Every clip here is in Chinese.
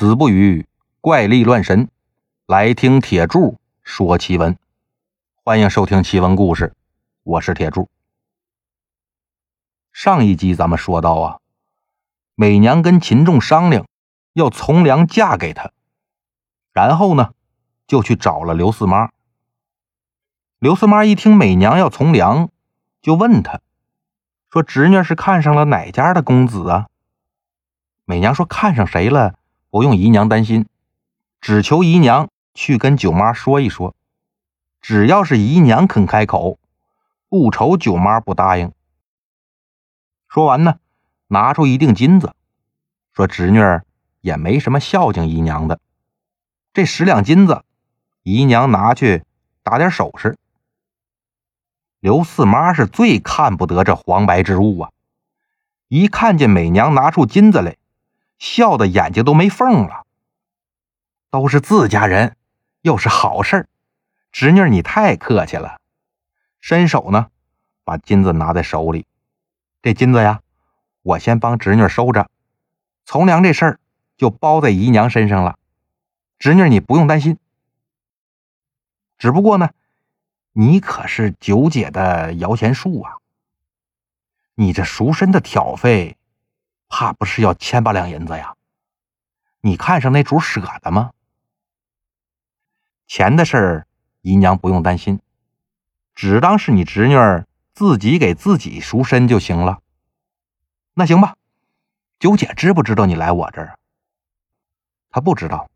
子不语怪力乱神，来听铁柱说奇闻。欢迎收听奇闻故事，我是铁柱。上一集咱们说到啊，美娘跟秦仲商量要从良嫁给他，然后呢，就去找了刘四妈。刘四妈一听美娘要从良，就问他，说：“侄女是看上了哪家的公子啊？”美娘说：“看上谁了？”不用姨娘担心，只求姨娘去跟九妈说一说，只要是姨娘肯开口，不愁九妈不答应。说完呢，拿出一锭金子，说侄女儿也没什么孝敬姨娘的，这十两金子，姨娘拿去打点首饰。刘四妈是最看不得这黄白之物啊，一看见美娘拿出金子来。笑的眼睛都没缝了，都是自家人，又是好事侄女你太客气了。伸手呢，把金子拿在手里。这金子呀，我先帮侄女收着，从良这事儿就包在姨娘身上了。侄女你不用担心。只不过呢，你可是九姐的摇钱树啊，你这赎身的挑费。怕不是要千八两银子呀？你看上那主舍得吗？钱的事儿，姨娘不用担心，只当是你侄女儿自己给自己赎身就行了。那行吧，九姐知不知道你来我这儿？她不知道。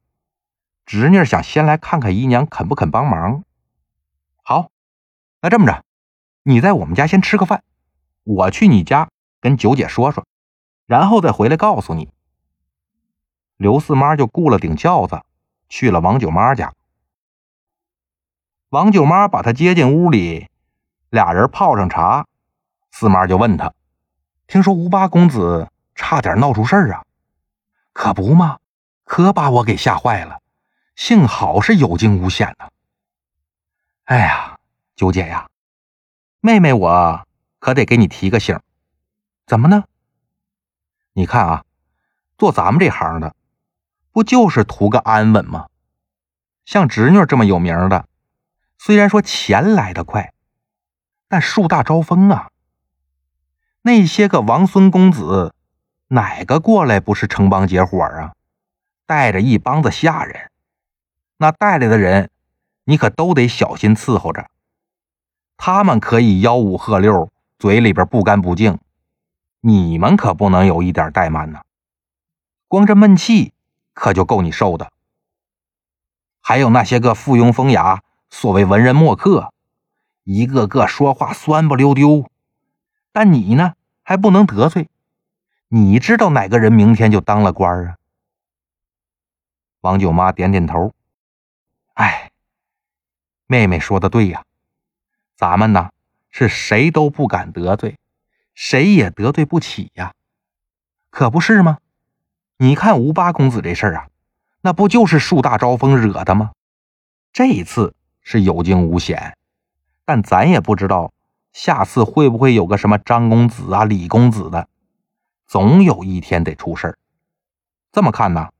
侄女儿想先来看看姨娘肯不肯帮忙。好，那这么着，你在我们家先吃个饭，我去你家跟九姐说说。然后再回来告诉你。刘四妈就雇了顶轿子，去了王九妈家。王九妈把她接进屋里，俩人泡上茶。四妈就问他：“听说吴八公子差点闹出事儿啊？”“可不嘛，可把我给吓坏了。幸好是有惊无险呢。”“哎呀，九姐呀，妹妹我可得给你提个醒。怎么呢？”你看啊，做咱们这行的，不就是图个安稳吗？像侄女这么有名的，虽然说钱来得快，但树大招风啊。那些个王孙公子，哪个过来不是成帮结伙啊？带着一帮子下人，那带来的人，你可都得小心伺候着。他们可以吆五喝六，嘴里边不干不净。你们可不能有一点怠慢呢，光这闷气可就够你受的。还有那些个附庸风雅、所谓文人墨客，一个个说话酸不溜丢，但你呢还不能得罪。你知道哪个人明天就当了官啊？王九妈点点头，哎，妹妹说的对呀，咱们呢是谁都不敢得罪。谁也得罪不起呀，可不是吗？你看吴八公子这事儿啊，那不就是树大招风惹的吗？这一次是有惊无险，但咱也不知道下次会不会有个什么张公子啊、李公子的，总有一天得出事儿。这么看呢，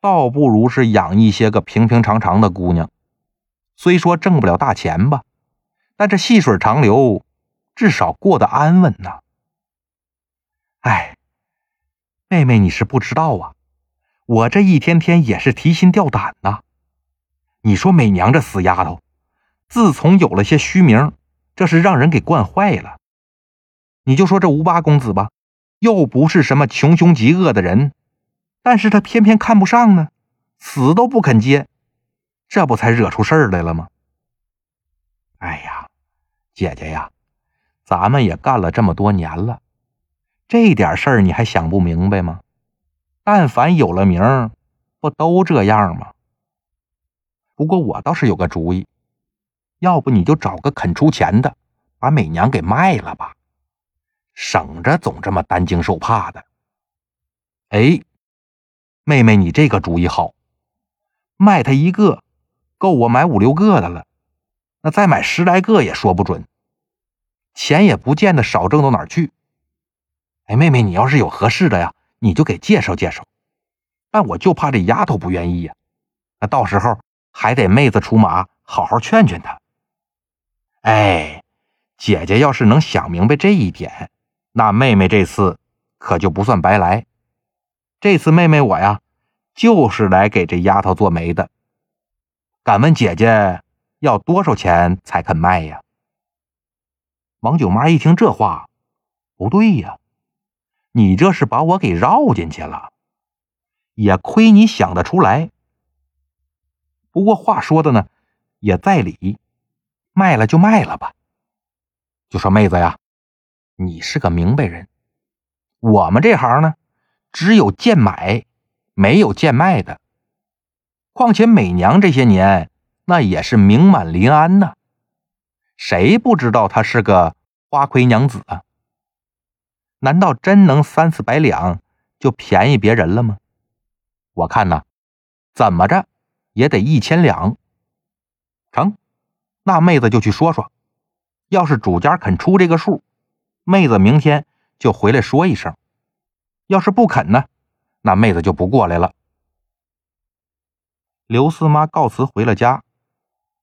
倒不如是养一些个平平常常的姑娘，虽说挣不了大钱吧，但这细水长流。至少过得安稳呐。哎，妹妹，你是不知道啊，我这一天天也是提心吊胆呐。你说美娘这死丫头，自从有了些虚名，这是让人给惯坏了。你就说这吴八公子吧，又不是什么穷凶极恶的人，但是他偏偏看不上呢，死都不肯接，这不才惹出事儿来了吗？哎呀，姐姐呀。咱们也干了这么多年了，这点事儿你还想不明白吗？但凡有了名，不都这样吗？不过我倒是有个主意，要不你就找个肯出钱的，把美娘给卖了吧，省着总这么担惊受怕的。哎，妹妹，你这个主意好，卖他一个，够我买五六个的了，那再买十来个也说不准。钱也不见得少挣到哪儿去。哎，妹妹，你要是有合适的呀，你就给介绍介绍。但我就怕这丫头不愿意呀。那到时候还得妹子出马，好好劝劝她。哎，姐姐要是能想明白这一点，那妹妹这次可就不算白来。这次妹妹我呀，就是来给这丫头做媒的。敢问姐姐要多少钱才肯卖呀？王九妈一听这话，不对呀，你这是把我给绕进去了。也亏你想得出来。不过话说的呢，也在理。卖了就卖了吧。就说妹子呀，你是个明白人。我们这行呢，只有贱买，没有贱卖的。况且美娘这些年那也是名满临安呐，谁不知道她是个花魁娘子啊？难道真能三四百两就便宜别人了吗？我看呐，怎么着也得一千两。成，那妹子就去说说。要是主家肯出这个数，妹子明天就回来说一声。要是不肯呢，那妹子就不过来了。刘四妈告辞回了家，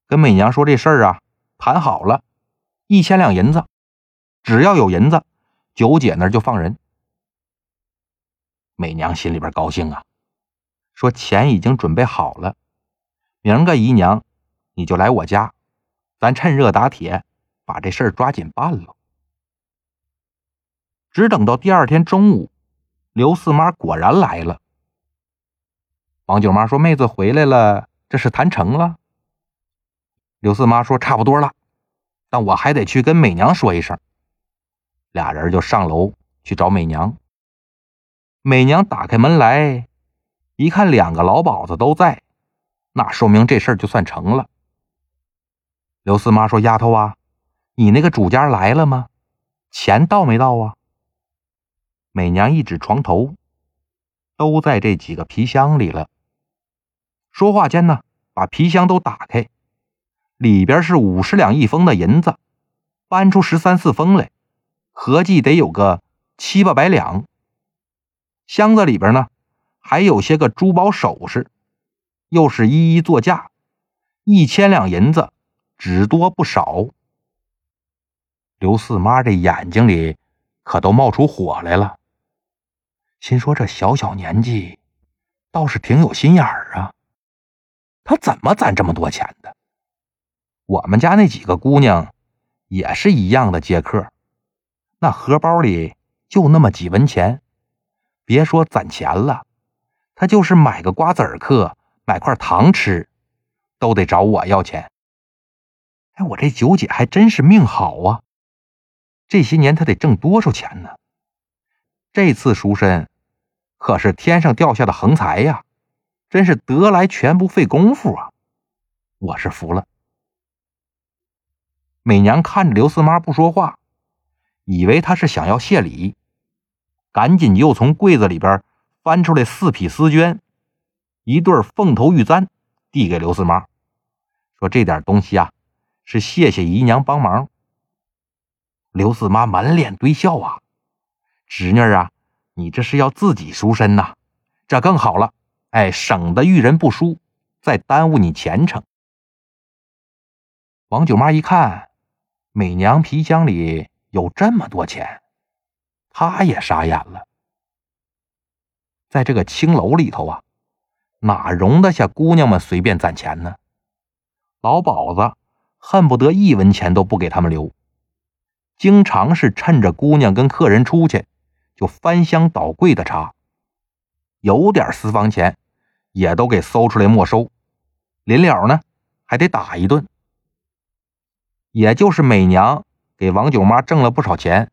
跟美娘说这事儿啊，谈好了，一千两银子，只要有银子，九姐那就放人。美娘心里边高兴啊。说钱已经准备好了，明个姨娘，你就来我家，咱趁热打铁，把这事儿抓紧办了。只等到第二天中午，刘四妈果然来了。王九妈说：“妹子回来了，这是谈成了。”刘四妈说：“差不多了，但我还得去跟美娘说一声。”俩人就上楼去找美娘。美娘打开门来。一看两个老鸨子都在，那说明这事儿就算成了。刘四妈说：“丫头啊，你那个主家来了吗？钱到没到啊？”美娘一指床头，都在这几个皮箱里了。说话间呢，把皮箱都打开，里边是五十两一封的银子，搬出十三四封来，合计得有个七八百两。箱子里边呢。还有些个珠宝首饰，又是一一作价，一千两银子，只多不少。刘四妈这眼睛里可都冒出火来了，心说这小小年纪倒是挺有心眼儿啊，他怎么攒这么多钱的？我们家那几个姑娘也是一样的接客，那荷包里就那么几文钱，别说攒钱了。他就是买个瓜子儿嗑，买块糖吃，都得找我要钱。哎，我这九姐还真是命好啊！这些年她得挣多少钱呢？这次赎身可是天上掉下的横财呀，真是得来全不费功夫啊！我是服了。美娘看着刘四妈不说话，以为她是想要谢礼，赶紧又从柜子里边。翻出来四匹丝绢，一对凤头玉簪，递给刘四妈，说：“这点东西啊，是谢谢姨娘帮忙。”刘四妈满脸堆笑啊：“侄女啊，你这是要自己赎身呐？这更好了，哎，省得遇人不淑，再耽误你前程。”王九妈一看，美娘皮箱里有这么多钱，她也傻眼了。在这个青楼里头啊，哪容得下姑娘们随便攒钱呢？老鸨子恨不得一文钱都不给他们留，经常是趁着姑娘跟客人出去，就翻箱倒柜的查，有点私房钱也都给搜出来没收，临了呢还得打一顿。也就是美娘给王九妈挣了不少钱，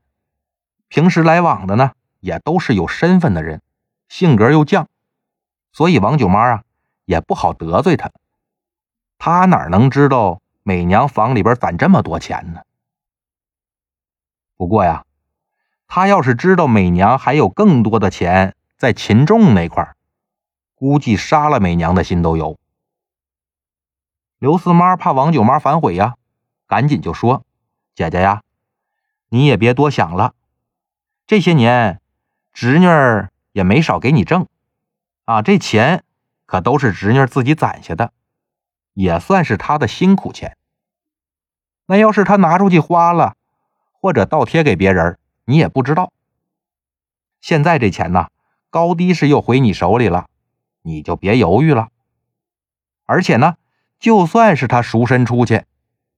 平时来往的呢也都是有身份的人。性格又犟，所以王九妈啊也不好得罪他。他哪能知道美娘房里边攒这么多钱呢？不过呀，他要是知道美娘还有更多的钱在秦仲那块估计杀了美娘的心都有。刘四妈怕王九妈反悔呀，赶紧就说：“姐姐呀，你也别多想了，这些年侄女儿。”也没少给你挣，啊，这钱可都是侄女自己攒下的，也算是她的辛苦钱。那要是他拿出去花了，或者倒贴给别人，你也不知道。现在这钱呢，高低是又回你手里了，你就别犹豫了。而且呢，就算是他赎身出去，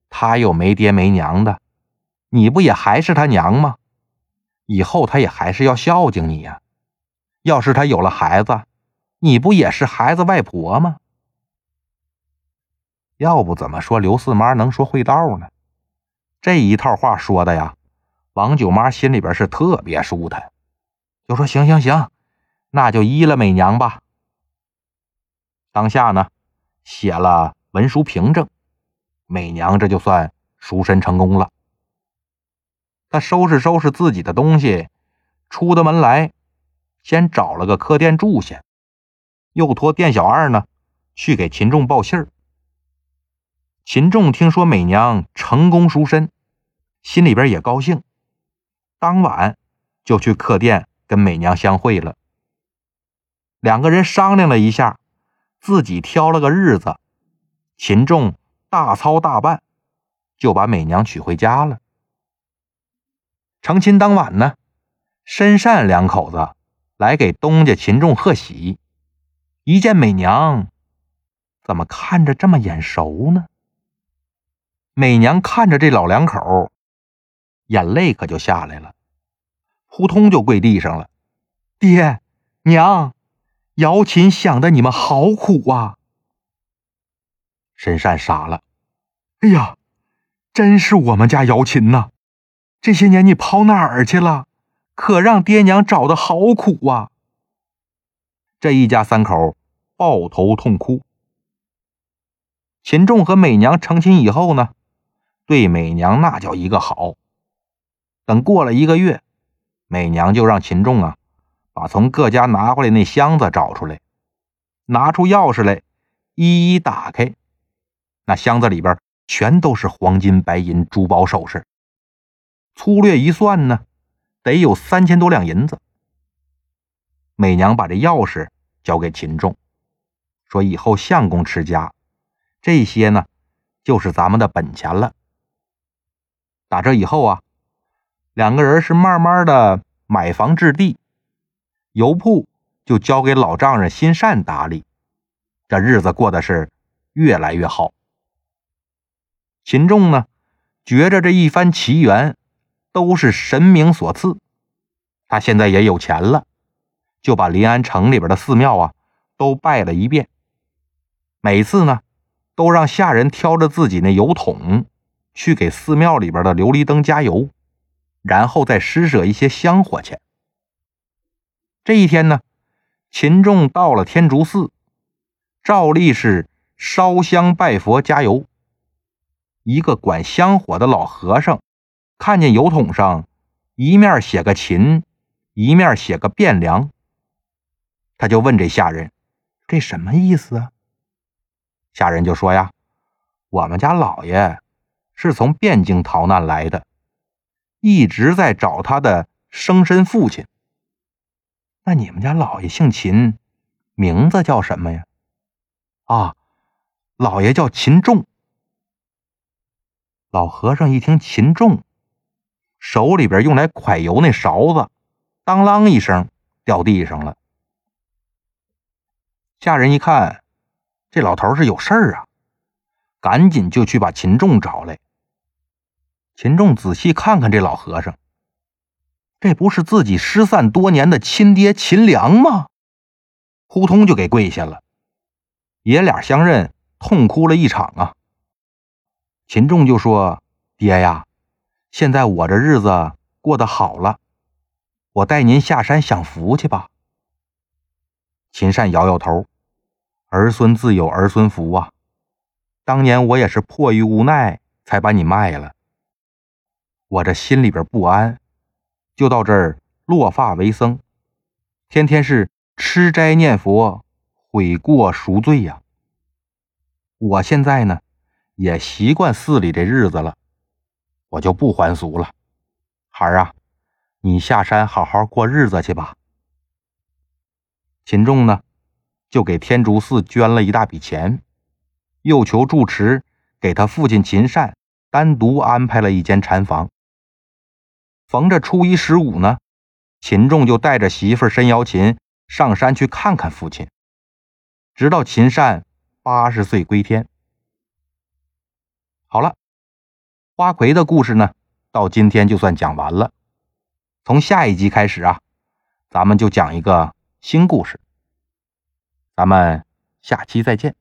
他又没爹没娘的，你不也还是他娘吗？以后他也还是要孝敬你呀。要是他有了孩子，你不也是孩子外婆吗？要不怎么说刘四妈能说会道呢？这一套话说的呀，王九妈心里边是特别舒坦，就说行行行，那就依了美娘吧。当下呢，写了文书凭证，美娘这就算赎身成功了。他收拾收拾自己的东西，出的门来，先找了个客店住下，又托店小二呢去给秦仲报信儿。秦仲听说美娘成功赎身，心里边也高兴，当晚就去客店跟美娘相会了。两个人商量了一下，自己挑了个日子，秦仲大操大办，就把美娘娶回家了。成亲当晚呢，申善两口子来给东家秦仲贺喜，一见美娘，怎么看着这么眼熟呢？美娘看着这老两口，眼泪可就下来了，扑通就跪地上了。爹娘，姚琴想的你们好苦啊！申善傻了，哎呀，真是我们家姚琴呐！这些年你跑哪儿去了？可让爹娘找的好苦啊！这一家三口抱头痛哭。秦仲和美娘成亲以后呢？对美娘那叫一个好。等过了一个月，美娘就让秦仲啊，把从各家拿回来那箱子找出来，拿出钥匙来，一一打开。那箱子里边全都是黄金、白银、珠宝首饰。粗略一算呢，得有三千多两银子。美娘把这钥匙交给秦仲，说：“以后相公持家，这些呢，就是咱们的本钱了。”打这以后啊，两个人是慢慢的买房置地，油铺就交给老丈人心善打理，这日子过得是越来越好。秦仲呢，觉着这一番奇缘都是神明所赐，他现在也有钱了，就把临安城里边的寺庙啊都拜了一遍，每次呢都让下人挑着自己那油桶。去给寺庙里边的琉璃灯加油，然后再施舍一些香火钱。这一天呢，秦仲到了天竺寺，照例是烧香拜佛加油。一个管香火的老和尚看见油桶上一面写个秦，一面写个汴梁，他就问这下人：“这什么意思啊？”下人就说：“呀，我们家老爷。”是从汴京逃难来的，一直在找他的生身父亲。那你们家老爷姓秦，名字叫什么呀？啊，老爷叫秦仲。老和尚一听秦仲，手里边用来蒯油那勺子，当啷一声掉地上了。下人一看，这老头是有事儿啊，赶紧就去把秦仲找来。秦仲仔细看看这老和尚，这不是自己失散多年的亲爹秦良吗？扑通就给跪下了，爷俩相认，痛哭了一场啊。秦仲就说：“爹呀，现在我这日子过得好了，我带您下山享福去吧。”秦善摇摇头：“儿孙自有儿孙福啊，当年我也是迫于无奈才把你卖了。”我这心里边不安，就到这儿落发为僧，天天是吃斋念佛，悔过赎罪呀。我现在呢，也习惯寺里这日子了，我就不还俗了。孩儿啊，你下山好好过日子去吧。秦仲呢，就给天竺寺捐了一大笔钱，又求住持给他父亲秦善单独安排了一间禅房。逢着初一十五呢，秦仲就带着媳妇申瑶琴上山去看看父亲，直到秦善八十岁归天。好了，花魁的故事呢，到今天就算讲完了。从下一集开始啊，咱们就讲一个新故事。咱们下期再见。